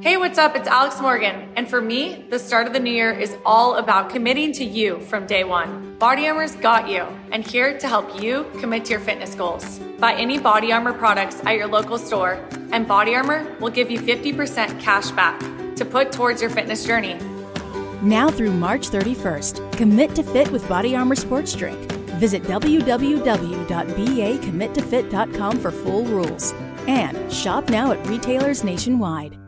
Hey, what's up? It's Alex Morgan. And for me, the start of the new year is all about committing to you from day one. Body Armor's got you, and here to help you commit to your fitness goals. Buy any Body Armor products at your local store, and Body Armor will give you 50% cash back to put towards your fitness journey. Now through March 31st, commit to fit with Body Armor Sports Drink. Visit www.bacommittofit.com for full rules. And shop now at retailers nationwide.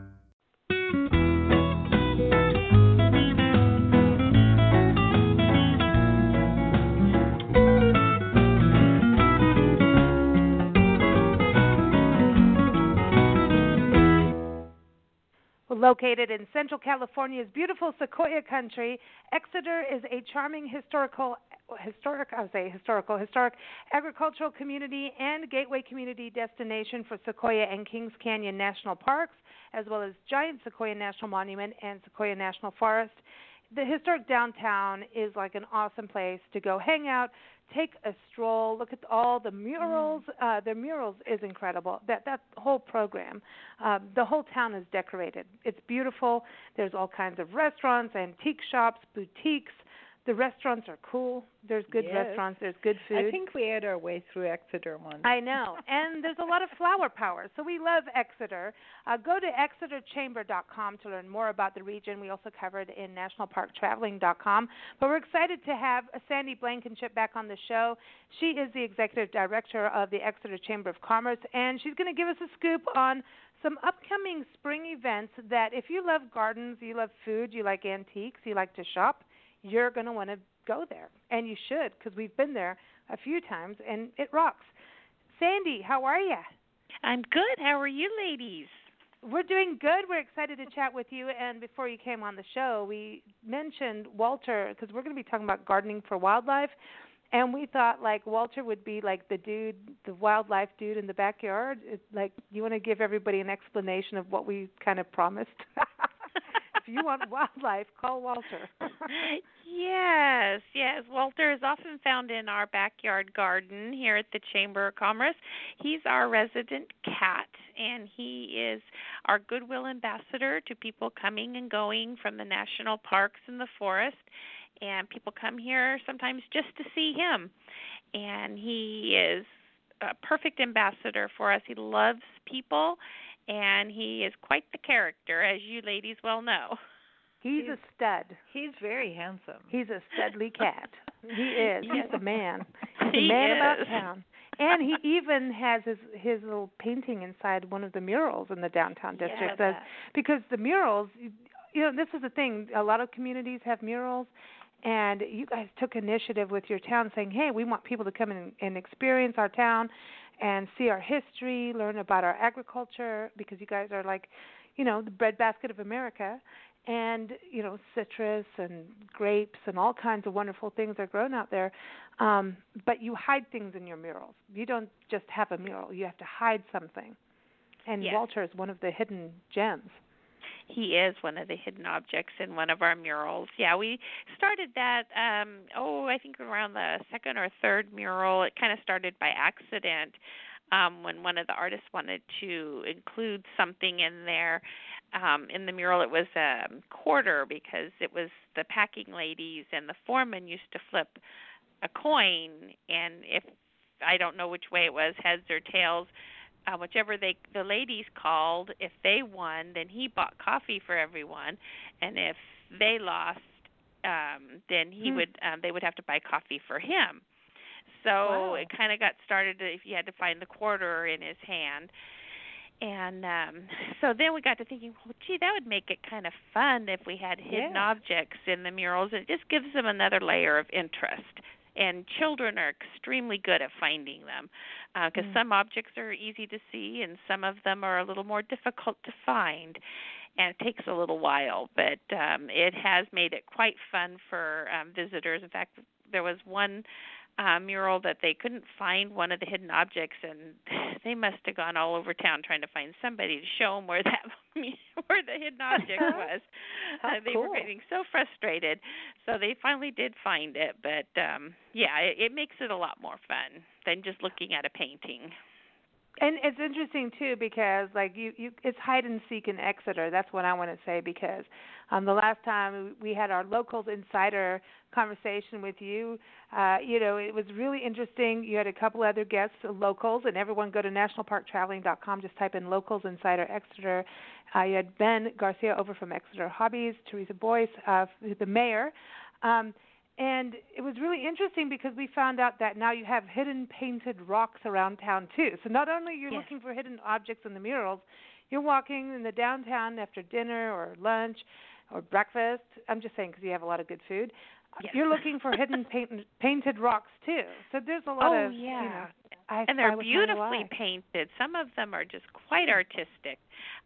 Located in Central California's beautiful Sequoia country, Exeter is a charming historical historic I would say historical historic agricultural community and gateway community destination for Sequoia and Kings Canyon National Parks as well as Giant Sequoia National Monument and Sequoia National Forest. The historic downtown is like an awesome place to go hang out, take a stroll, look at all the murals. Mm. Uh, the murals is incredible. That that whole program, uh, the whole town is decorated. It's beautiful. There's all kinds of restaurants, antique shops, boutiques. The restaurants are cool. There's good yes. restaurants. There's good food. I think we had our way through Exeter once. I know, and there's a lot of flower power. So we love Exeter. Uh, go to exeterchamber.com to learn more about the region. We also covered in nationalparktraveling.com. But we're excited to have Sandy Blankenship back on the show. She is the executive director of the Exeter Chamber of Commerce, and she's going to give us a scoop on some upcoming spring events that if you love gardens, you love food, you like antiques, you like to shop you're going to want to go there. And you should because we've been there a few times and it rocks. Sandy, how are you? I'm good. How are you ladies? We're doing good. We're excited to chat with you. And before you came on the show, we mentioned Walter because we're going to be talking about gardening for wildlife. And we thought like Walter would be like the dude, the wildlife dude in the backyard. It's like you want to give everybody an explanation of what we kind of promised. you want wildlife, call Walter. yes, yes. Walter is often found in our backyard garden here at the Chamber of Commerce. He's our resident cat, and he is our goodwill ambassador to people coming and going from the national parks and the forest. And people come here sometimes just to see him. And he is a perfect ambassador for us. He loves people and he is quite the character, as you ladies well know. He's, he's a stud. He's very handsome. He's a studly cat. he is. He's the man. He's the he man is. about town. And he even has his his little painting inside one of the murals in the downtown district. Yeah, because the murals, you know, this is the thing. A lot of communities have murals, and you guys took initiative with your town, saying, "Hey, we want people to come in and experience our town." And see our history, learn about our agriculture because you guys are like, you know, the breadbasket of America and, you know, citrus and grapes and all kinds of wonderful things are grown out there. Um, but you hide things in your murals. You don't just have a mural, you have to hide something. And yes. Walter is one of the hidden gems he is one of the hidden objects in one of our murals. Yeah, we started that um oh, I think around the second or third mural. It kind of started by accident um when one of the artists wanted to include something in there um in the mural it was a quarter because it was the packing ladies and the foreman used to flip a coin and if I don't know which way it was heads or tails uh, whichever they the ladies called, if they won, then he bought coffee for everyone, and if they lost, um, then he hmm. would um, they would have to buy coffee for him. So wow. it kind of got started if you had to find the quarter in his hand. And um so then we got to thinking, well, gee, that would make it kind of fun if we had hidden yeah. objects in the murals. It just gives them another layer of interest and children are extremely good at finding them because uh, mm. some objects are easy to see and some of them are a little more difficult to find and it takes a little while but um it has made it quite fun for um visitors in fact there was one uh, mural that they couldn't find one of the hidden objects, and they must have gone all over town trying to find somebody to show them where that where the hidden object was. Uh, they cool. were getting so frustrated, so they finally did find it. But um yeah, it, it makes it a lot more fun than just looking at a painting. And it's interesting too because like you you it's hide and seek in Exeter. That's what I want to say because um the last time we had our locals insider conversation with you, uh you know, it was really interesting. You had a couple other guests, locals, and everyone go to nationalparktraveling.com just type in locals insider Exeter. Uh you had Ben Garcia over from Exeter Hobbies, Teresa Boyce, uh the mayor. Um and it was really interesting because we found out that now you have hidden painted rocks around town too. So not only you're yes. looking for hidden objects in the murals, you're walking in the downtown after dinner or lunch or breakfast. I'm just saying because you have a lot of good food. Yes. You're looking for hidden paint, painted rocks too. So there's a lot oh, of yeah. you know, I, and they're beautifully painted. Some of them are just quite artistic.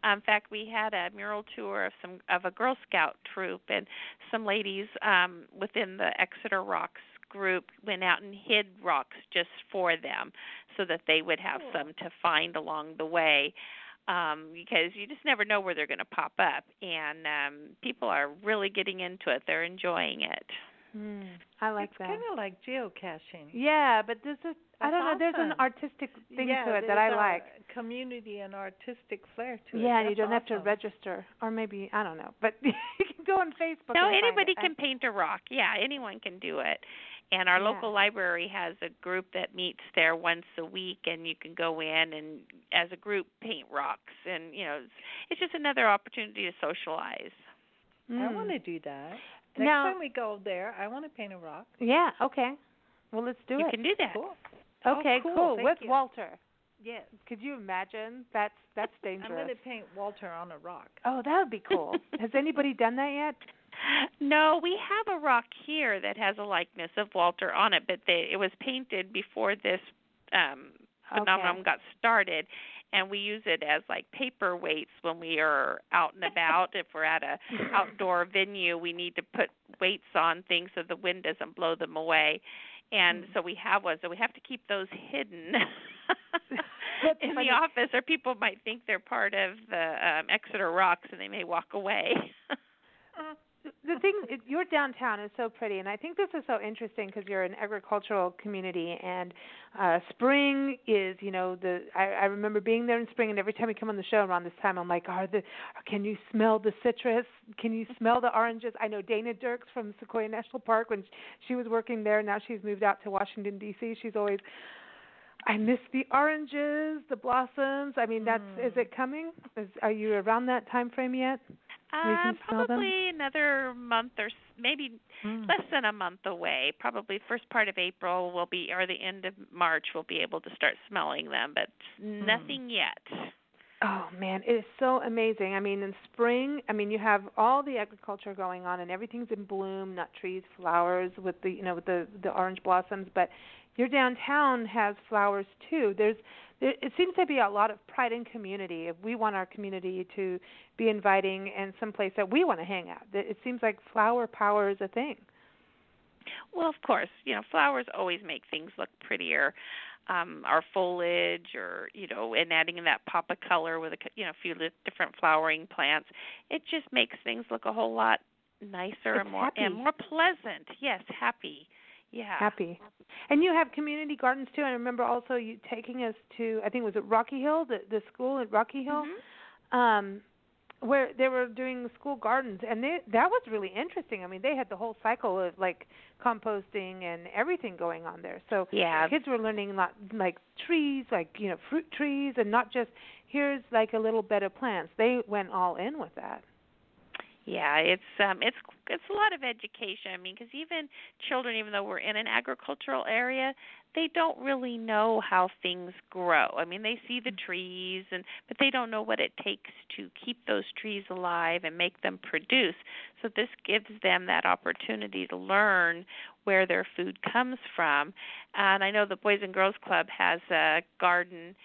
Um, in fact, we had a mural tour of some of a Girl Scout troop, and some ladies um, within the Exeter Rocks group went out and hid rocks just for them, so that they would have cool. some to find along the way. Um, because you just never know where they're going to pop up, and um, people are really getting into it. They're enjoying it. Mm, I like it's that. kind of like geocaching. Yeah, but this is I don't know. There's an artistic thing yeah, to it that I there's a like. Community and artistic flair to it. Yeah, and you don't have to register, or maybe I don't know, but you can go on Facebook. No, and find anybody it. can paint a rock. Yeah, anyone can do it. And our Yeah. local library has a group that meets there once a week, and you can go in and, as a group, paint rocks. And you know, it's, it's just another opportunity to socialize. I Mm. want to do that. Next Now- time we go there, I want to paint a rock. Yeah. Okay. Well, let's do you it. You can do that. Cool. okay. Oh, cool. Thank With you. Walter. Yes. Could you imagine? That's that's dangerous. I'm going to paint Walter on a rock. Oh, that would be cool. Has anybody done that yet? No, we have a rock here that has a likeness of Walter on it, but they, it was painted before this um phenomenon Okay. got started and we use it as like paperweights when we are out and about. If we're at a outdoor venue we need to put weights on things so the wind doesn't blow them away. And so we have one. So we have to keep those hidden in funny. the office or people might think they're part of the um exeter rocks and they may walk away the thing your downtown is so pretty and i think this is so interesting because you're an agricultural community and uh spring is you know the i i remember being there in spring and every time we come on the show around this time i'm like are the can you smell the citrus? Can you smell the oranges? I know dana dirks from sequoia national park when she was working there now she's moved out to washington dc she's always I miss the oranges, the blossoms. I mean, that's is it coming? Is are you around that time frame yet? We can smell them? probably another month or maybe Mm. less than a month away. Probably first part of April will be, or the end of March we'll be able to start smelling them, but Hmm. nothing yet. Oh man, it is so amazing. I mean, in spring, I mean, you have all the agriculture going on, and everything's in bloom, nut trees, flowers with the you know with the the orange blossoms. But your downtown has flowers too. There's there, it seems to be a lot of pride in community. If we want our community to be inviting and someplace that we want to hang out, It- it seems like flower power is a thing. Well, of course, you know, flowers always make things look prettier. Um, our foliage, or you know, and adding in that pop of color with a you know a few different flowering plants, it just makes things look a whole lot nicer It's and more happy. and more pleasant. Yes, happy. Yeah. Happy. And you have community gardens too. I remember also you taking us to I think was it Rocky Hill, the the school at Rocky Hill. Mhm. um where they were doing school gardens and they that was really interesting. I mean, they had the whole cycle of like composting and everything going on there. So Yeah. kids were learning lot like trees, like, you know, fruit trees and not just here's like a little bed of plants. They went all in with that. Yeah, it's um it's it's a lot of education. I mean, because even children, even though we're in an agricultural area, they don't really know how things grow. I mean, they see the trees and but they don't know what it takes to keep those trees alive and make them produce. So this gives them that opportunity to learn where their food comes from. And I know the Boys and Girls Club has a garden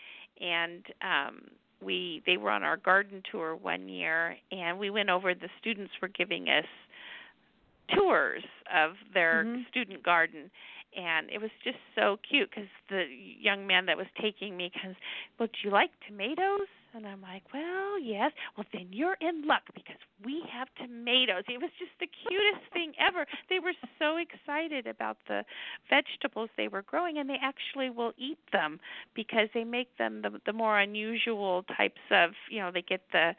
and um we they were on our garden tour one year and we went over the students were giving us tours of their Mhm. student garden and it was just so cute because the young man that was taking me goes well do you like tomatoes and i'm like well yes well then you're in luck because we have tomatoes. It was just the cutest thing ever. They were so excited about the vegetables they were growing, and they actually will eat them because they make them the, the more unusual types of, you know, they get the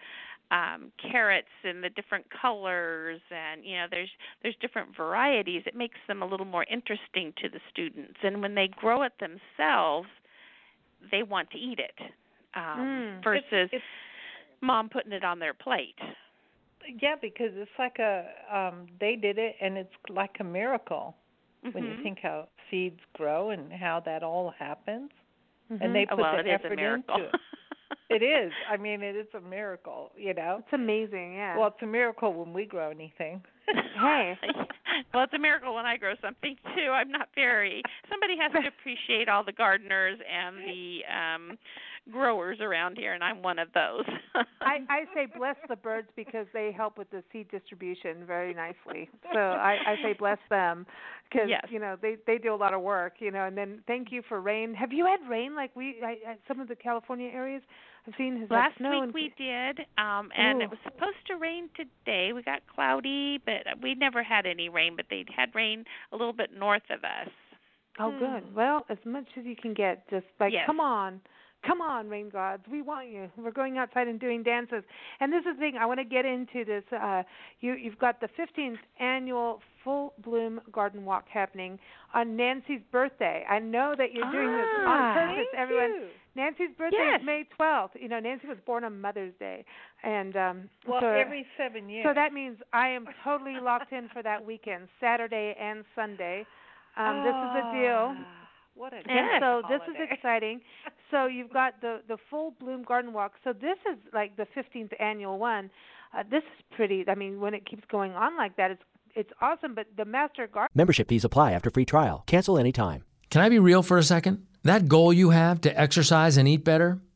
um carrots in the different colors and you know there's there's different varieties it makes them a little more interesting to the students and when they grow it themselves they want to eat it um Mm. versus It's, it's mom putting it on their plate yeah, because it's like a um they did it and it's like a miracle when you Mhm. think how seeds grow and how that all happens. Mhm. And they Oh, put well the it is effort a miracle into it. It is. I mean, it is a miracle, you know. It's amazing, yeah. Well, it's a miracle when we grow anything. Hey. well, it's a miracle when I grow something too. I'm not very. Somebody has to appreciate all the gardeners and the um growers around here, and I'm one of those. I, I say bless the birds because they help with the seed distribution very nicely. So I, I say bless them because Yes. you know they they do a lot of work. You know, and then thank you for rain. Have you had rain like we I, some of the California areas I've seen has had Last week and we did, um, and Ooh. it was supposed to rain today. We got cloudy, but we never had any rain. But they'd had rain a little bit north of us. Oh, good. Well, as much as you can get, just like, Yes. come on, come on, rain gods, we want you. We're going outside and doing dances. And this is the thing I want to get into. This, uh, you you've got the 15th annual Full Bloom Garden Walk happening on Nancy's birthday. I know that you're doing this on Ah, purpose, everyone. you. Nancy's birthday Yes. is May 12th. You know, Nancy was born on Mother's Day, and um, Well, so every seven years. so that means I am totally locked in for that weekend, Saturday and Sunday. Um, this is a deal. What a And Yes. so this is exciting. So you've got the the full bloom garden walk. So this is like the 15th annual one. Uh, this is pretty. I mean, when it keeps going on like that, it's it's awesome. But the master garden. Membership fees apply after free trial. Cancel anytime. Can I be real for a second? That goal you have to exercise and eat better,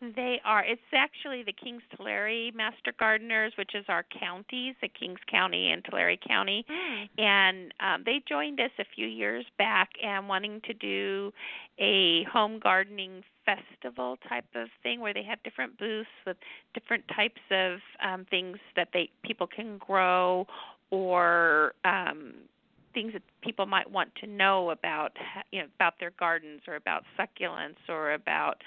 They are. It's actually the Kings Tulare Master Gardeners, which is our counties, the Kings County and Tulare County, and um, they joined us a few years back and wanting to do a home gardening festival type of thing where they have different booths with different types of um, things that they people can grow or um, things that people might want to know about you know about their gardens or about succulents or about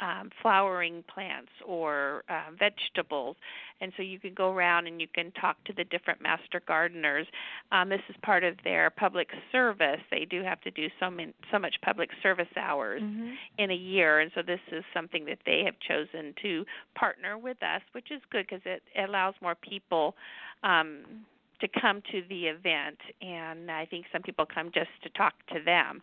um, flowering plants or uh, vegetables, and so you can go around and you can talk to the different master gardeners. Um, this is part of their public service. They do have to do so many, so much public service hours in a year, and so this is something that they have chosen to partner with us, which is good because it, it allows more people. Um, to come to the event and I think some people come just to talk to them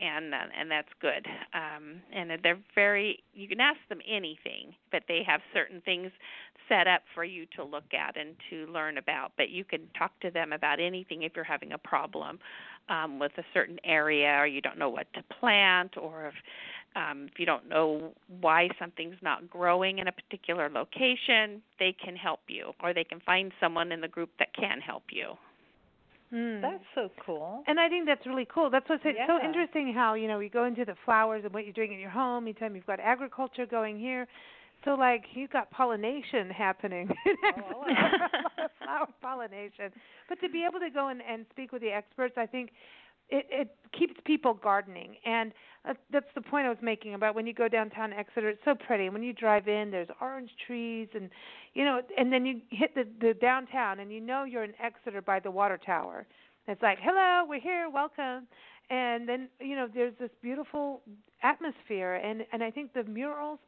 and uh, and that's good. Um, and they're very. You can ask them anything, but they have certain things set up for you to look at and to learn about. But you can talk to them about anything if you're having a problem um, with a certain area, or you don't know what to plant, or if um, if you don't know why something's not growing in a particular location, they can help you, or they can find someone in the group that can help you. Mm. That's so cool. And I think that's really cool. That's what's it's so interesting how, you know, you go into the flowers and what you're doing in your home, anytime you've got agriculture going here. So like you've got pollination happening. Oh, flower pollination. But to be able to go and, and speak with the experts, I think it, it keeps people gardening. And uh, that's the point I was making about when you go downtown Exeter, it's so pretty. When you drive in, there's orange trees and you know, and then you hit the the downtown and you know you're in Exeter by the water tower. It's like, "Hello, we're here, welcome." And then, you know, there's this beautiful atmosphere and and I think the murals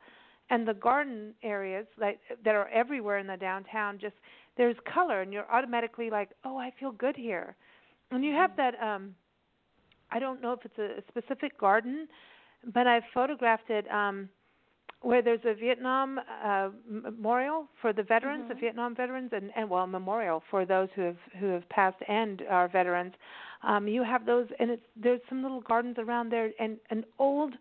and the garden areas like that are everywhere in the downtown just there's color and you're automatically like, "Oh, I feel good here." And you have that um I don't know if it's a, specific garden, but I've photographed it um where there's a Vietnam uh, memorial for the veterans, Mm-hmm. the Vietnam veterans, and, and well, a memorial for those who have who have passed and are veterans. Um, you have those, and it's there's some little gardens around there, and an old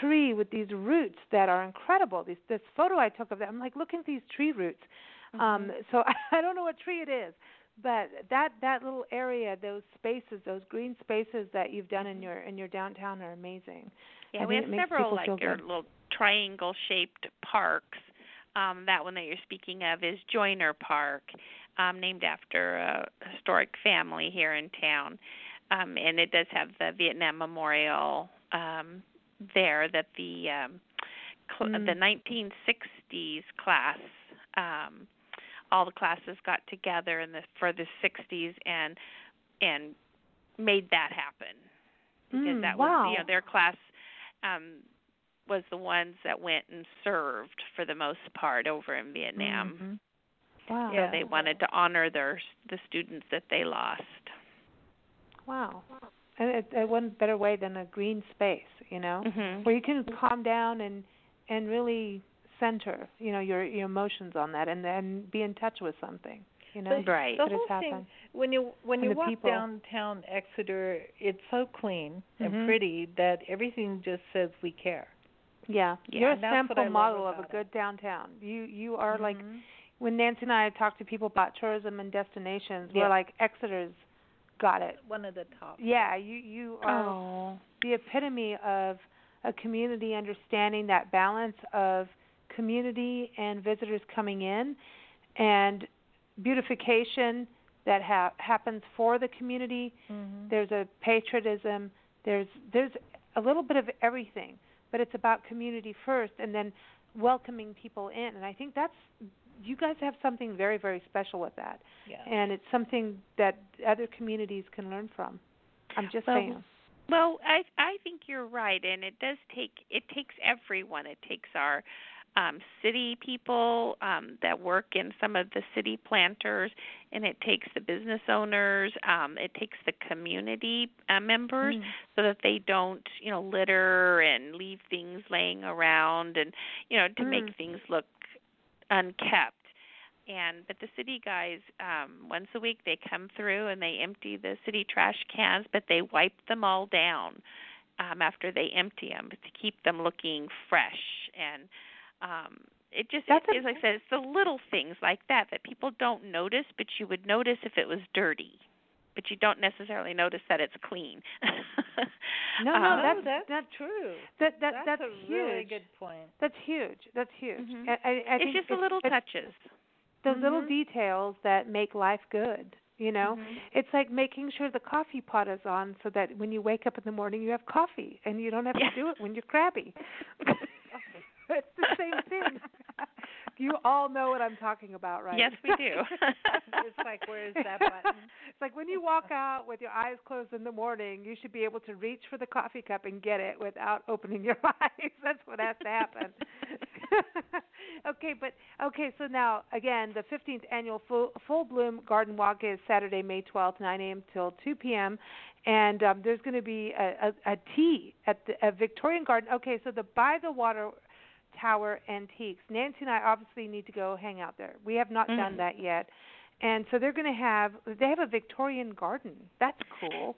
tree with these roots that are incredible. This this photo I took of that, I'm like, look at these tree roots. Um, so I don't know what tree it is, but that that little area, those spaces, those green spaces that you've done in your in your downtown are amazing. Yeah, I we have several like your little triangle shaped parks. Um, that one that you're speaking of is Joyner Park, um, named after a historic family here in town. Um, and it does have the Vietnam Memorial um, there that the um, cl- Mm. the 1960s class um, all the classes got together in the for the 60s and and made that happen because Mm, that wow. was you know their class um was the ones that went and served for the most part over in Vietnam. Mhm. Wow. So they wanted to honor their the students that they lost. Wow. And it, it wasn't better way than a green space, you know, Mhm. where you can calm down and and really center, you know, your your emotions on that, and then be in touch with something, you know. But Right. The That has whole happened. thing when you when And you walk people. downtown Exeter, it's so clean and Mhm. pretty that everything just says we care. Yeah, Yeah, you're a and that's sample model of a about good downtown. You you are like Mhm. when Nancy and I talk to people about tourism and destinations, Yeah. we're like Exeter's got it. one of the top. Yeah, you you are Oh. the epitome of a community understanding that balance of community and visitors coming in and beautification that ha- happens for the community Mhm. there's a patriotism there's there's a little bit of everything but it's about community first and then welcoming people in and i think that's you guys have something very very special with that Yeah. and it's something that other communities can learn from i'm just Well, saying Well, I I think you're right, and it does take it takes everyone. It takes our um, city people um, that work in some of the city planters, and it takes the business owners. Um, it takes the community uh, members so that they don't, you know, litter and leave things laying around, and you know, to Mm. make things look unkept and but the city guys um once a week they come through and they empty the city trash cans but they wipe them all down um after they empty them to keep them looking fresh and um it just That's it, a- as I said it's the little things like that that people don't notice but you would notice if it was dirty but you don't necessarily notice that it's clean No, no, Um, that's that's that's true. that that that's, that's a huge. really good point. That's huge. That's huge. Mhm. I, I, I it's think just the little it's touches the little Mhm. details that make life good. You know, Mhm. it's like making sure the coffee pot is on so that when you wake up in the morning you have coffee and you don't have Yeah. to do it when you're crabby. it's the same thing. you all know what I'm talking about, right? yes we do It's like, where's that button? It's like when you walk out with your eyes closed in the morning, you should be able to reach for the coffee cup and get it without opening your eyes. That's what has to happen. okay, but okay, so now again, the 15th annual full, full bloom garden walk is Saturday, May 12th, 9 a.m. till 2 p.m. And um, there's going to be a, a, a tea at the a Victorian Garden. Okay, so the by the water tower antiques. Nancy and I obviously need to go hang out there. We have not done Mhm. that yet. And so they're going to have they have a Victorian garden. That's cool.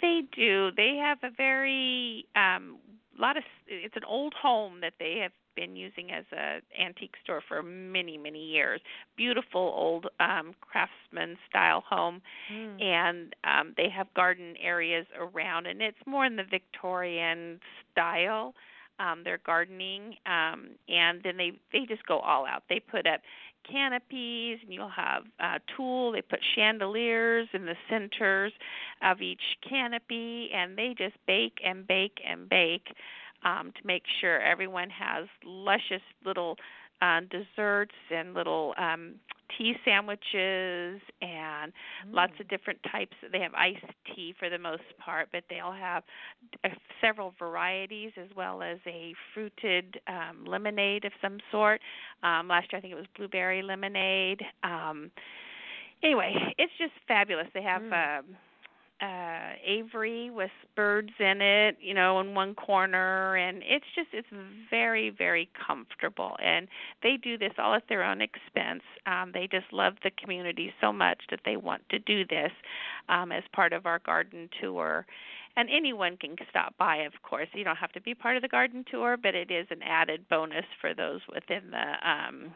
They do. They have a very um lot of it's an old home that they have been using as a antique store for many many years. Beautiful old um craftsman style home Mm. and um they have garden areas around and it's more in the Victorian style um their gardening um and then they they just go all out. They put up canopies and you'll have uh tulle they put chandeliers in the centers of each canopy and they just bake and bake and bake um to make sure everyone has luscious little uh desserts and little um tea sandwiches and lots of different types. They have iced tea for the most part but they'll have uh, several varieties as well as a fruited um lemonade of some sort. Um last year i think it was blueberry lemonade. Um anyway it's just fabulous. They have Mm. um uh aviary with birds in it, you know, in one corner and it's just it's very very comfortable and they do this all at their own expense. Um they just love the community so much that they want to do this um as part of our garden tour. And anyone can stop by, of course. You don't have to be part of the garden tour, but it is an added bonus for those within the um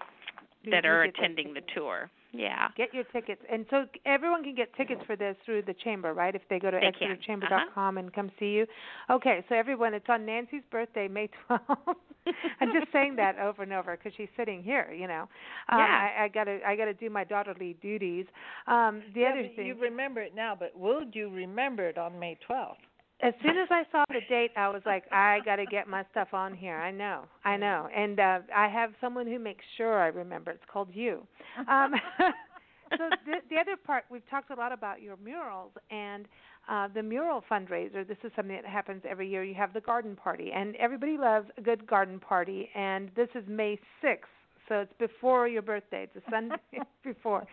that are attending the tour. Yeah. Get your tickets. And so everyone can get tickets for this through the chamber, right? If they go to they exeterchamber.com uh-huh. and come see you. Okay, so everyone, it's on Nancy's birthday, May 12th. I'm just saying that over and over because she's sitting here, you know. Um, yeah. I, I gotta I gotta do my daughterly duties. Um the yeah, other thing you remember it now, but will you remember it on May 12th? As soon as I saw the date, I was like, I got to get my stuff on here. I know, I know, and uh, I have someone who makes sure I remember. It's called you. Um, so the, the other part, we've talked a lot about your murals and uh, the mural fundraiser. This is something that happens every year. You have the garden party, and everybody loves a good garden party. And this is May sixth so it's before your birthday. It's a Sunday before,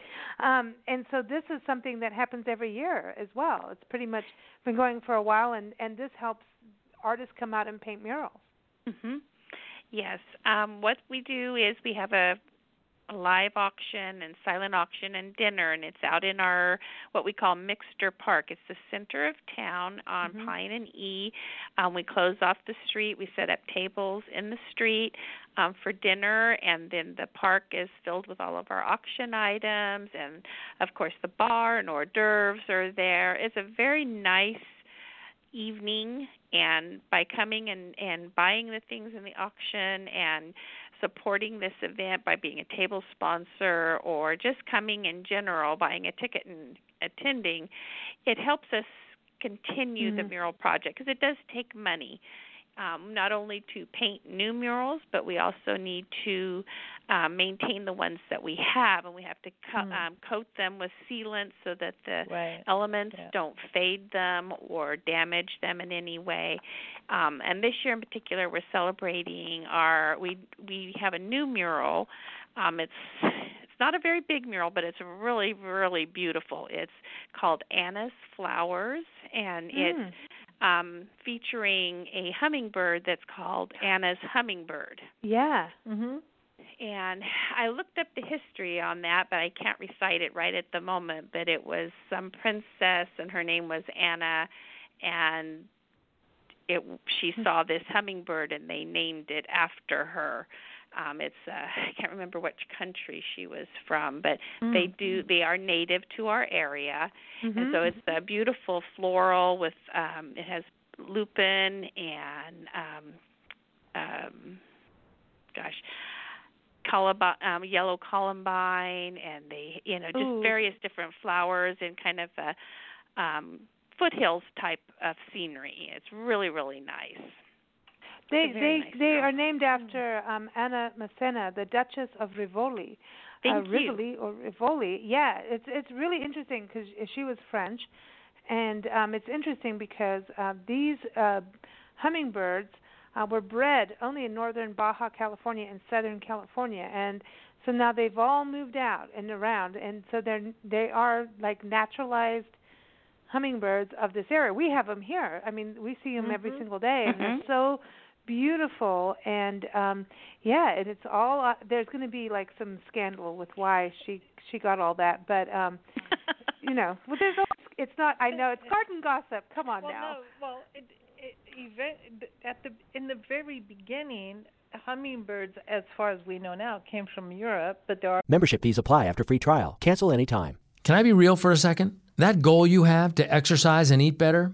um, and so this is something that happens every year as well. It's pretty much been going for a while, and and this helps artists come out and paint murals. Mhm. Yes. Um what we do is we have a a live auction and silent auction and dinner and it's out in our what we call Mixter Park. It's the center of town on Mhm. Pine and E. Um we close off the street. We set up tables in the street um for dinner and then the park is filled with all of our auction items and of course the bar and hors d'oeuvres are there. It's a very nice evening and by coming and and buying the things in the auction and supporting this event by being a table sponsor or just coming in general buying a ticket and attending it helps us continue the Mhm. mural project because it does take money um, not only to paint new murals, but we also need to um, maintain the ones that we have, and we have to co- Mm. um, coat them with sealant so that the Right. elements Yeah. don't fade them or damage them in any way. Um, and this year in particular, we're celebrating our we we have a new mural. Um, it's it's not a very big mural, but it's really really beautiful. It's called Anna's Flowers, and it's Mm. Um, featuring a hummingbird that's called Anna's Hummingbird. Yeah. Mhm. And I looked up the history on that, but I can't recite it right at the moment. But it was some princess, and her name was Anna, and it she saw this hummingbird, and they named it after her. Um, it's uh, I can't remember which country she was from, but they do they are native to our area, and so it's a beautiful floral with um, it has lupin and um, um, gosh columbine, um, yellow columbine, and they, you know, just Ooh. various different flowers and kind of a um, foothills type of scenery. It's really, really nice. They they nice they are named after um Anna Massena, the Duchess of Rivoli. Thank uh, you. Rivoli or Rivoli. Yeah, it's it's really interesting because she was French, and um it's interesting because uh, these uh, hummingbirds uh, were bred only in northern Baja California and southern California, and so now they've all moved out and around, and so they're they are like naturalized hummingbirds of this area. We have them here. I mean, we see them every Mhm. single day, and they're Mhm. so beautiful. And um yeah, and it's all uh, there's going to be like some scandal with why she she got all that, but um you know, well, there's always, it's not. I know it's garden gossip. Come on well, now. no, well, it, it, event, at the in the very beginning, hummingbirds, as far as we know now, came from Europe, but there are Membership fees apply after free trial. Cancel anytime. Can I be real for a second? That goal you have to exercise and eat better,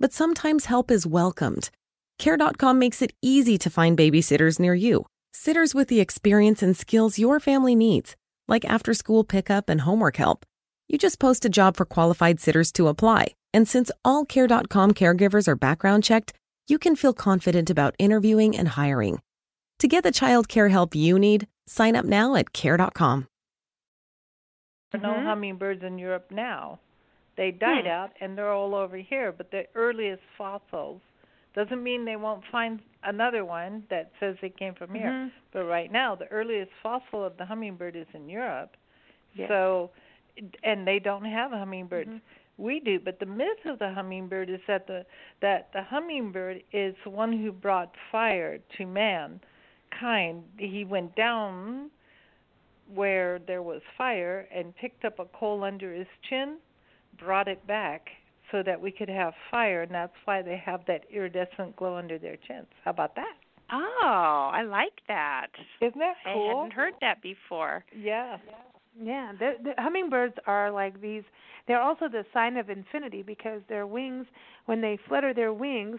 But sometimes help is welcomed. Care.com makes it easy to find babysitters near you, sitters with the experience and skills your family needs, like after school pickup and homework help. You just post a job for qualified sitters to apply, And since all Care.com caregivers are background checked, you can feel confident about interviewing and hiring. To get the child care help you need, sign up now at Care.com. There are no mm-hmm. hummingbirds in Europe now. They died Hmm. out and they're all over here, but the earliest fossils doesn't mean they won't find another one that says they came from here. Mhm. But right now, the earliest fossil of the hummingbird is in Europe. Yes. So, and they don't have hummingbirds. Mhm. We do, but the myth of the hummingbird is that the that the hummingbird is the one who brought fire to mankind. He went down where there was fire and picked up a coal under his chin, brought it back so that we could have fire, and that's why they have that iridescent glow under their chins. How about that? Oh, I like that. Isn't that cool? I hadn't heard that before. Yeah. Yeah, the, the hummingbirds are like these. They're also the sign of infinity because their wings, when they flutter their wings,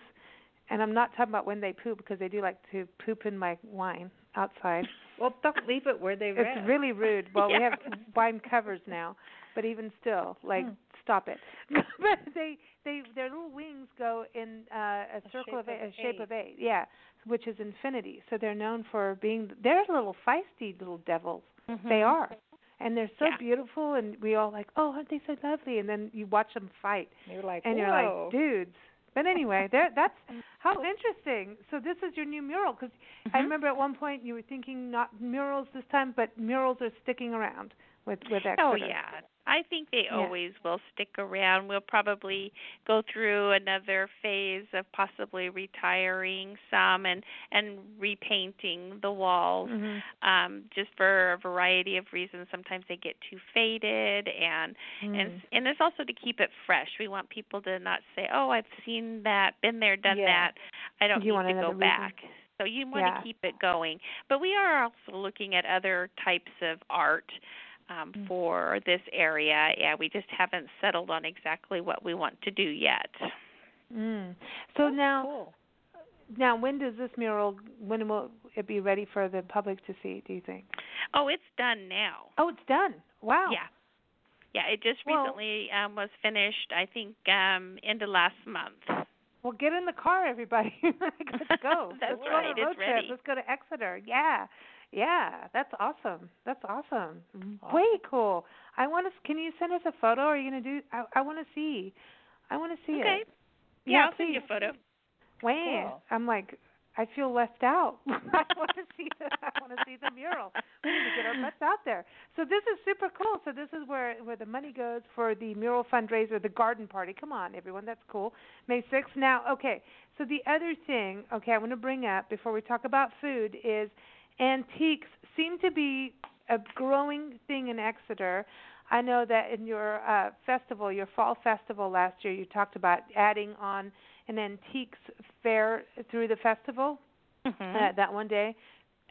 and I'm not talking about when they poop because they do like to poop in my wine outside. Well, don't leave it where they rest. It's really rude. Well, we have wine covers now, but even still, like, Hmm. Stop it. but they, they, their little wings go in uh, a circle shape of eight, of a shape eight. of eight. Yeah, which is infinity. So they're known for being. They're little feisty little devils. They are, and they're so Yeah. beautiful. And we all like, oh, aren't they so lovely? And then you watch them fight, You're like, and you're like, dudes. But anyway, there. That's how interesting. So this is your new mural because I remember at one point you were thinking not murals this time, but murals are sticking around with with Exeter. Oh yeah. I think they Yeah. always will stick around. We'll probably go through another phase of possibly retiring some and and repainting the walls Mhm. um just for a variety of reasons. Sometimes they get too faded and Mm. and and it's also to keep it fresh. We want people to not say, "Oh, I've seen that, been there, done Yeah. that. I don't You need want to go reason. back." So you want Yeah. to keep it going. But we are also looking at other types of art um, Mm. for this area. Yeah, we just haven't settled on exactly what we want to do yet. Mm. So now, cool. now when does this mural? When will it be ready for the public to see? Do you think? Oh, it's done now. Oh, it's done. Wow. Yeah. Yeah, it just Well- recently um was finished, I think um end of last month. Well, get in the car, everybody. Let's go. That's Let's go right, on a it's road trip. ready. Let's go to Exeter. Yeah, yeah. That's awesome. That's awesome. Awesome. Way cool. I want to. Can you send us a photo? Are you gonna do? I, I want to see. I want to see Okay. it. Yeah, I'll send please. you a photo. Wow. Cool. I'm like, I feel left out. I want to see the I want to see the mural. We need to get our butts out there. So this is super cool. So this is where where the money goes for the mural fundraiser, the garden party. Come on, everyone, that's cool. May sixth. Now, okay. So the other thing, okay, I want to bring up before we talk about food is antiques seem to be a growing thing in Exeter. I know that in your uh, festival, your fall festival last year, you talked about adding on an antiques fair through the festival Mhm. uh, that one day.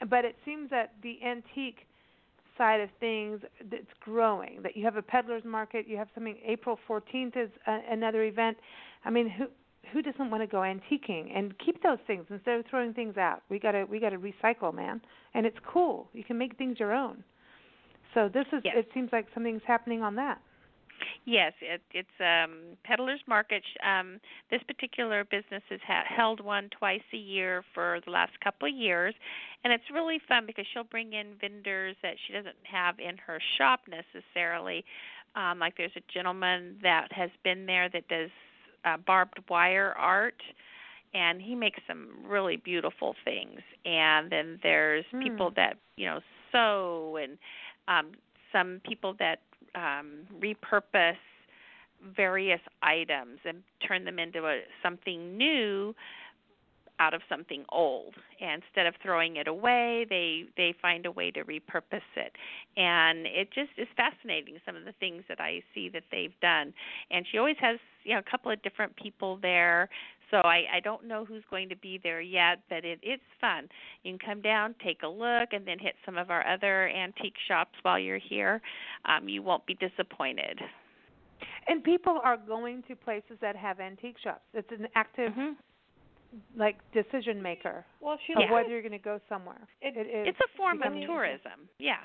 But it seems that the antique side of things that's growing. That you have a peddlers market, you have something. April 14th is a, another event. I mean, who who doesn't want to go antiquing and keep those things instead of throwing things out? We gotta we gotta recycle, man. And it's cool. You can make things your own. So this is. Yes. It seems like something's happening on that. Yes, it, it's um, Peddler's Market. Um, this particular business has ha- held one twice a year for the last couple of years, and it's really fun because she'll bring in vendors that she doesn't have in her shop necessarily. Um, like there's a gentleman that has been there that does uh, barbed wire art, and he makes some really beautiful things. And then there's Hmm. people that you know sew, and um, some people that um, repurpose various items and turn them into a, something new out of something old. And instead of throwing it away, they they find a way to repurpose it. And it just is fascinating some of the things that I see that they've done. And she always has, you know, a couple of different people there. So I, I don't know who's going to be there yet, but it, it's fun. You can come down, take a look, and then hit some of our other antique shops while you're here. Um, you won't be disappointed. And people are going to places that have antique shops. It's an active Mhm. Like decision maker Well, she of Yeah. whether you're going to go somewhere. It- it is. It's a form of tourism. Yeah.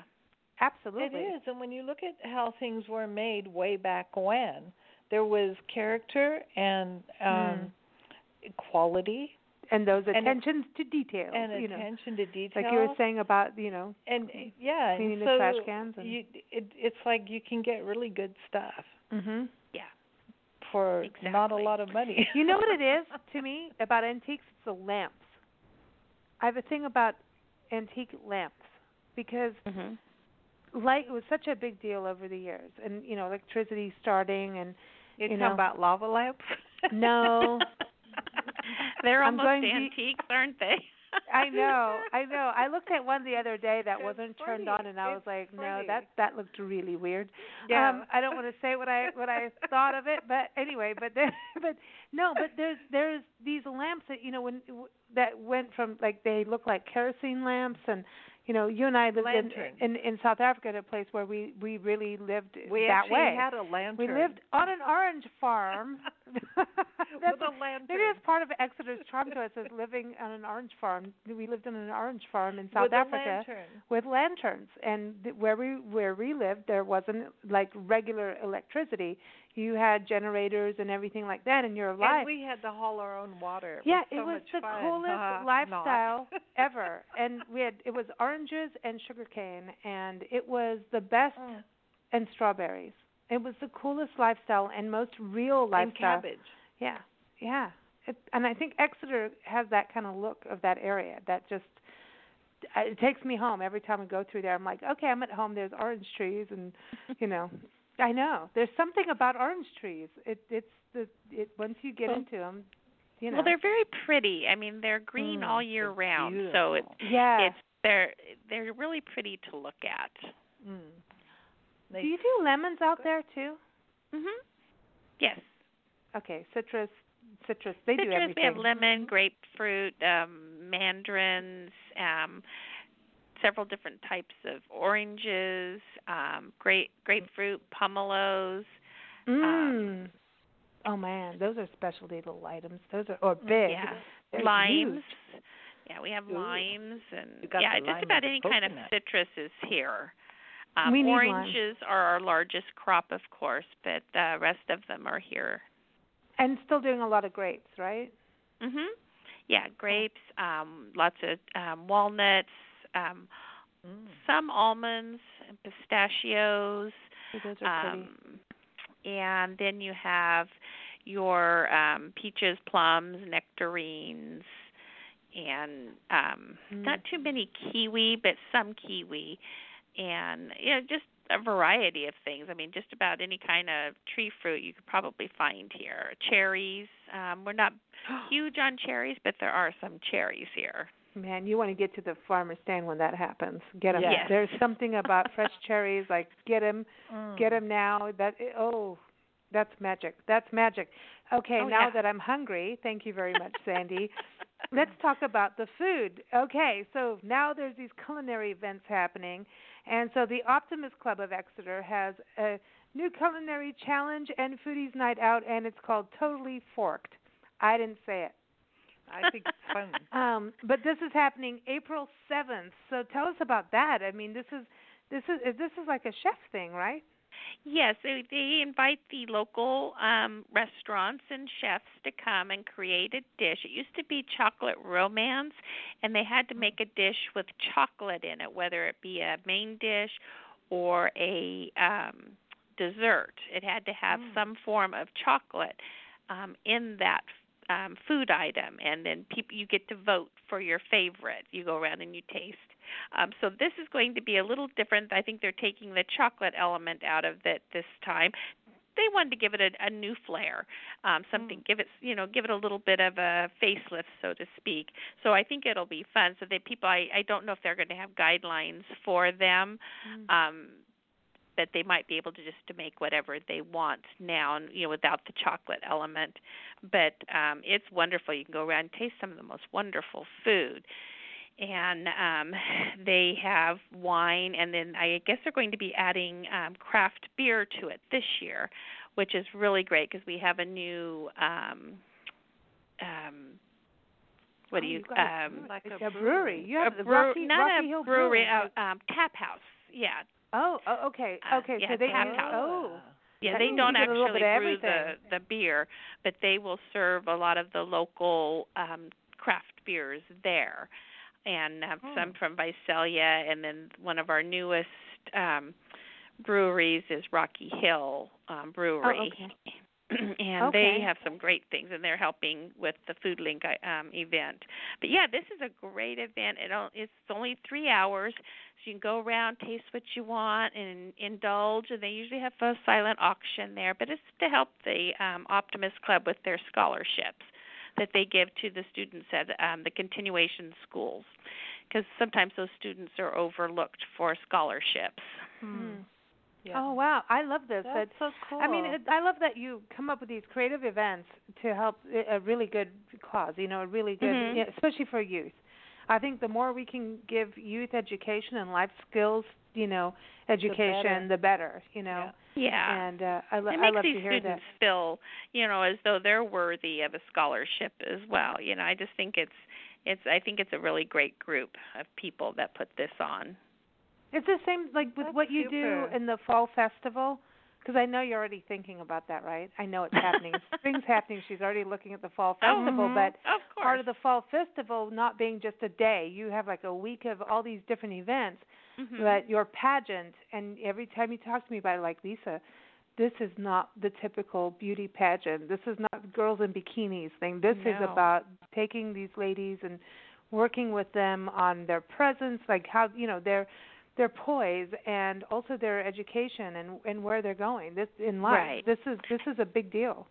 Absolutely. It is, and when you look at how things were made way back when, there was character and um quality and those And attentions to detail. and you know, attention to detail. like you were saying about you know. and yeah, cleaning and the so trash cans and- you, it, it's like you can get really good stuff Mhm. For not a lot of money. You know what it is to me about antiques? It's the lamps. I have a thing about antique lamps because Mhm. light was such a big deal over the years, and you know, electricity starting and you know. about lava lamps? No. They're almost to- antiques, aren't they? I know, I know. I looked at one the other day that It's wasn't turned on, and I was It's like, no, that that looked really weird. Yeah. Um, I don't want to say what I what I thought of it, but anyway, but there, but no, but there's there's these lamps that you know when that went from like they look like kerosene lamps, and you know you and I lived in, Lantern. in in South Africa at a place where we we really lived we that actually way. had a lantern. we lived on an orange farm. That's with a lantern. Maybe that's part of Exeter's charm to us is living on an orange farm. We lived on an orange farm in South with Africa lantern. with lanterns, and where we where we lived, there wasn't like regular electricity. You had generators and everything like that in your life. And we had to haul our own water. yeah, was so it was the fun. coolest Uh, lifestyle ever. And we had it was oranges and sugarcane, and it was the best Mm. and strawberries. It was the coolest lifestyle and most real lifestyle. and cabbage. Yeah, yeah. It, and I think Exeter has that kind of look of that area that just uh, it takes me home every time I go through there. I'm like, okay, I'm at home. There's orange trees, and you know, I know there's something about orange trees. It it's the it once you get Well- into them, you know. Well, they're very pretty. I mean, they're green Mm, all year they're round, so it's beautiful. yeah. it's they're they're really pretty to look at. Mm. do you do lemons out there too? Mhm. Yes. Okay, citrus, citrus. They do Citrus, everything. we have lemon, grapefruit, um, mandarins, um, several different types of oranges, um, grape grapefruit, pomelos. Mm. oh man, those are specialty little items. Those are or big. Yeah. They're limes. huge. Yeah, we have Ooh. limes and yeah, just about any kind of coconut. citrus is here. Um, We oranges are our largest crop, of course, but the rest of them are here. And still doing a lot of grapes, right? Mhm. Yeah, grapes, um, lots of um, walnuts, um, Mm. some almonds, and pistachios, Those are pretty. um, and then you have your um, peaches, plums, nectarines, and um, Mm. not too many kiwi, but some kiwi, and you know just a variety of things. I mean, just about any kind of tree fruit you could probably find here. Cherries. Um, we're not huge on cherries, but there are some cherries here. Man, you want to get to the farmer's stand when that happens. Get 'em. Yes. There's something about fresh cherries. Like get 'em, Mm. get 'em now. That oh, that's magic. That's magic. Okay, Oh, now yeah. that I'm hungry, thank you very much, Sandy. Let's talk about the food. Okay, so now there's these culinary events happening, and so the Optimist Club of Exeter has a new culinary challenge and foodies night out, and it's called Totally Forked. I didn't say it. I think it's fun. Um, but this is happening April seventh. So tell us about that. I mean, this is this is this is like a chef thing, right? Yes, they, they invite the local um, restaurants and chefs to come and create a dish. It used to be chocolate romance, and they had to make a dish with chocolate in it, whether it be a main dish or a um, dessert. It had to have some form of chocolate um, in that um, food item, and then people you get to vote for your favorite. You go around and you taste. Um, so this is going to be a little different. I think they're taking the chocolate element out of it this time. They wanted to give it a, a new flair, um, something give it you know give it a little bit of a facelift, so to speak. So I think it'll be fun. So that people, I, I don't know if they're going to have guidelines for them. Um, that they might be able to just to make whatever they want now and you know without the chocolate element but um it's wonderful you can go around and taste some of the most wonderful food and um they have wine and then I guess they're going to be adding um craft beer to it this year which is really great because we have a new um um what do Oh, you you got um like It's a brewery. You have a the brew- Rocky, not Rocky a Hill brewery, Brewing. uh, um, tap house. Yeah, Oh, oh, okay, uh, okay. yeah, so they tap house. oh, Yeah, they don't actually brew the the beer, but they will serve a lot of the local um craft beers there, and have oh. some from Visalia, and then one of our newest um breweries is Rocky Hill um Brewery. Oh, okay. and Okay. they have some great things and they're helping with the food link um event. But yeah this is a great event. It it's only three hours. So you can go around taste what you want and indulge and they usually have a silent auction there. But it's to help the um optimist club with their scholarships that they give to the students at um the continuation schools because sometimes those students are overlooked for scholarships. Mhm. Yeah. Oh wow, I love this. That's That- so cool. I mean, it, I love that you come up with these creative events to help a a really good cause. You know, a really good, Mhm. yeah, especially for youth. I think the more we can give youth education and life skills, you know, education, the better. you know, yeah and uh, I, lo- it I makes love these to hear students that. feel you know as though they're worthy of a scholarship as well you know i just think it's it's i think it's a really great group of people that put this on It's the same like with That's what you super. do in the fall festival. Because I know you're already thinking about that, right? I know it's happening. Spring's happening. She's already looking at the fall festival, Mhm. but of course part of the fall festival not being just a day. You have like a week of all these different events, Mhm. but your pageant and every time you talk to me about it like Lisa, this is not the typical beauty pageant. This is not girls in bikinis thing. This is about taking these ladies and working with them on their presence, like how you know their their poise and also their education and and where they're going. This in life. Right. This is this is a big deal.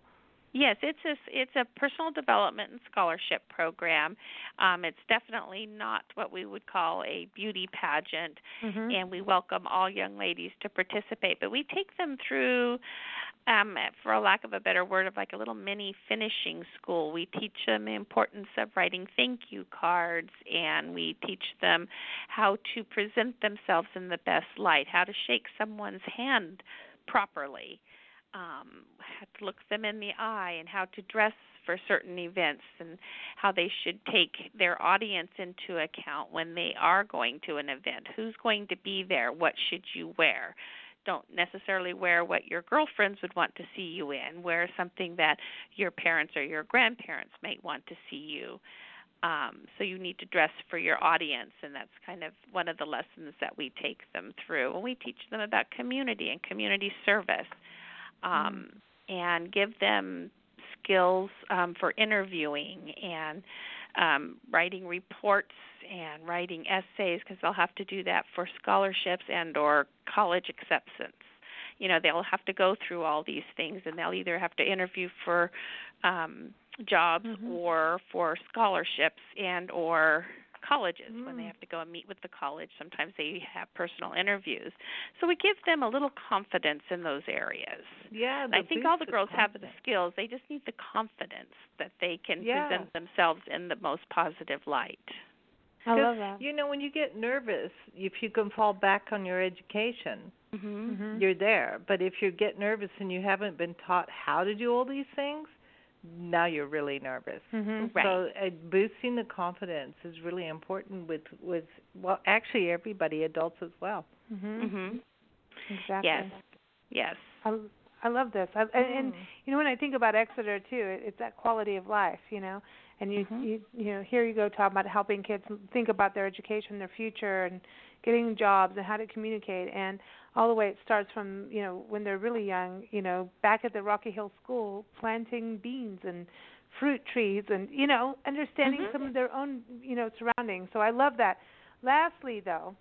Yes, it's a it's a personal development and scholarship program. Um, it's definitely not what we would call a beauty pageant, Mhm. and we welcome all young ladies to participate. But we take them through, um, for a lack of a better word, of like a little mini finishing school. We teach them the importance of writing thank you cards, and we teach them how to present themselves in the best light, how to shake someone's hand properly um, how to look them in the eye and how to dress for certain events and how they should take their audience into account when they are going to an event. Who's going to be there? What should you wear? Don't necessarily wear what your girlfriends would want to see you in. Wear something that your parents or your grandparents might want to see you. Um, so you need to dress for your audience, and that's kind of one of the lessons that we take them through. And we teach them about community and community service um, and give them skills um, for interviewing and um, writing reports and writing essays because they'll have to do that for scholarships and or college acceptance. You know, they'll have to go through all these things, and they'll either have to interview for um, jobs Mhm. or for scholarships and or colleges when they Mm. have to go and meet with the college sometimes they have personal interviews so we give them a little confidence in those areas yeah, i think all the girls have the skills they just need the confidence that they can Yeah. present themselves in the most positive light I 'Cause, love that. You know, when you get nervous, if you can fall back on your education, mhm Mhm. you're there. But if you get nervous and you haven't been taught how to do all these things, now you're really nervous. Mhm. Right. So uh, boosting the confidence is really important with with well, actually everybody, adults as well. Mhm. mhm Exactly. yes yes I I love this. I, and, and Mm. you know when I think about Exeter too, it, it's that quality of life, you know. And you Mhm. you you know here you go talking about helping kids think about their education, their future, and getting jobs and how to communicate, and all the way it starts from you know when they're really young, you know, back at the Rocky Hill School planting beans and fruit trees, and you know understanding Mhm. some of their own you know surroundings. So I love that. Lastly, though,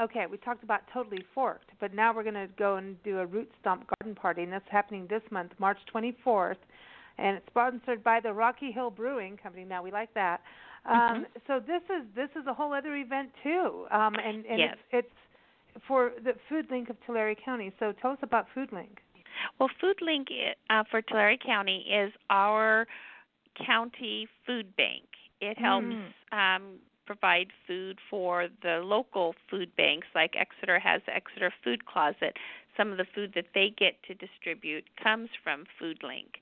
Okay, we talked about totally forked, but now we're going to go and do a root stomp garden party, and that's happening this month, March 24th, and it's sponsored by the Rocky Hill Brewing Company. Now we like that. Um, So this is this is a whole other event too, um, and, and Yes. it's, it's for the Food Link of Tulare County. So tell us about Food Link. Well, Food Link uh, for Tulare County is our county food bank. It helps um, provide food for the local food banks, like Exeter has the Exeter Food Closet. Some of the food that they get to distribute comes from FoodLink.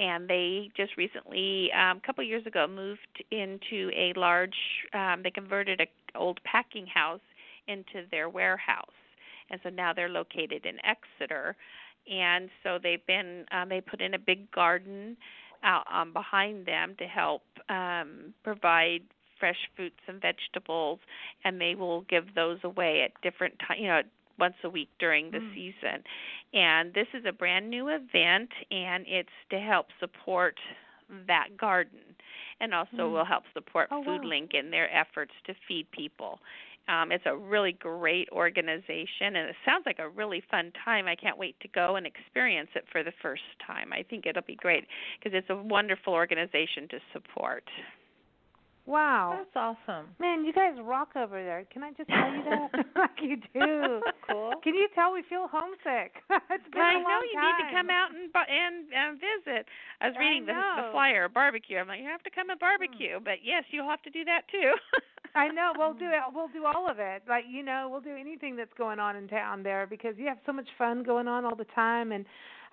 And they just recently, um, a couple years ago, moved into a large. Um, they converted a old packing house into their warehouse, and so now they're located in Exeter and so they've been um, they put in a big garden out um, behind them to help um, provide fresh fruits and vegetables, and they will give those away at different times, you know, once a week during the mm. season. And this is a brand new event, and it's to help support that garden, and also mm. will help support oh, Food wow. Link in their efforts to feed people. Um, it's a really great organization, and it sounds like a really fun time. I can't wait to go and experience it for the first time. I think it'll be great because it's a wonderful organization to support. Wow. That's awesome. Man, you guys rock over there. Can I just tell you that? like you do. Cool. Can you tell we feel homesick? it's been I a know you time. need to come out and and um, visit. I was reading I the, the flyer barbecue. I'm like, you have to come and barbecue, but yes, you'll have to do that too. I know. We'll do it. We'll do all of it. Like you know, we'll do anything that's going on in town there because you have so much fun going on all the time and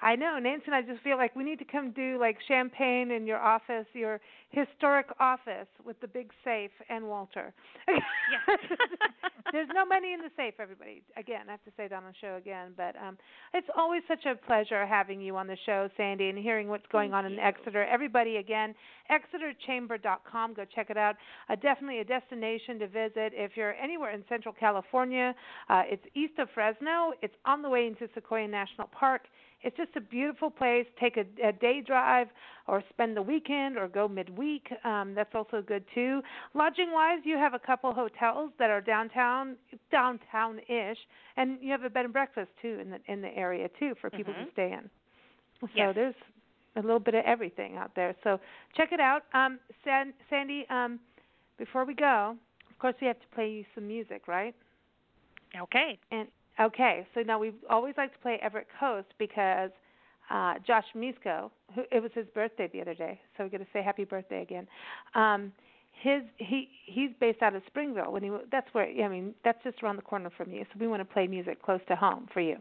I know, Nancy and I just feel like we need to come do like champagne in your office, your historic office with the big safe and Walter. yes. There's no money in the safe, everybody. Again, I have to say that on the show again, but um it's always such a pleasure having you on the show, Sandy, and hearing what's going Thank on in Exeter. Everybody, again, ExeterChamber.com. Go check it out. Uh, definitely a destination to visit if you're anywhere in Central California. Uh, it's east of Fresno. It's on the way into Sequoia National Park. It's just a beautiful place. Take a, a day drive or spend the weekend or go midweek. Um, that's also good too. Lodging wise, you have a couple hotels that are downtown, downtown ish, and you have a bed and breakfast too in the in the area too for people mm-hmm. to stay in. So yes. there's a little bit of everything out there. So check it out. Um, San, Sandy, um, before we go, of course we have to play you some music, right? Okay. And Okay, so now we always like to play Everett Coast because uh, Josh Misko, who it was his birthday the other day, so we're going to say happy birthday again. Um, his he he's based out of Springville. When he that's where I mean that's just around the corner from you. So we want to play music close to home for you.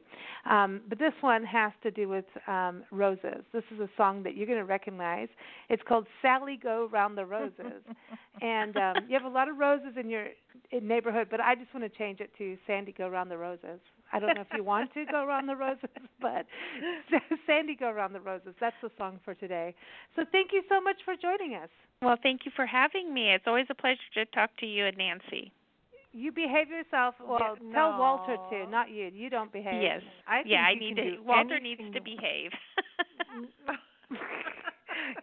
Um, but this one has to do with um, roses. This is a song that you're going to recognize. It's called "Sally Go Round the Roses," and um, you have a lot of roses in your in neighborhood. But I just want to change it to "Sandy Go Round the Roses." I don't know if you want to go around the roses, but Sandy Go Around the Roses. That's the song for today. So thank you so much for joining us. Well, thank you for having me. It's always a pleasure to talk to you and Nancy. You behave yourself. Well, yeah, tell no. Walter to, not you. You don't behave. Yes. I yeah, I need to. Walter anything needs to behave.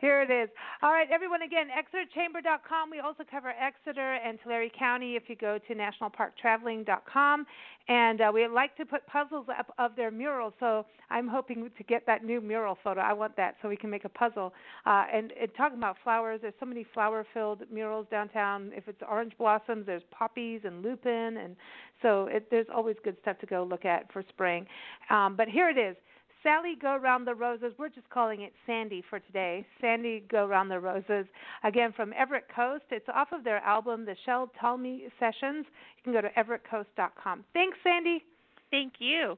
Here it is. All right, everyone, again, ExeterChamber.com. We also cover Exeter and Tulare County if you go to NationalParkTraveling.com. And uh, we like to put puzzles up of their murals, so I'm hoping to get that new mural photo. I want that so we can make a puzzle. Uh, and, and talking about flowers, there's so many flower filled murals downtown. If it's orange blossoms, there's poppies and lupin. And so it, there's always good stuff to go look at for spring. Um, but here it is. Sally Go Round the Roses. We're just calling it Sandy for today. Sandy Go Round the Roses. Again, from Everett Coast. It's off of their album, The Shel Talmy Sessions. You can go to everettcoast.com. Thanks, Sandy. Thank you.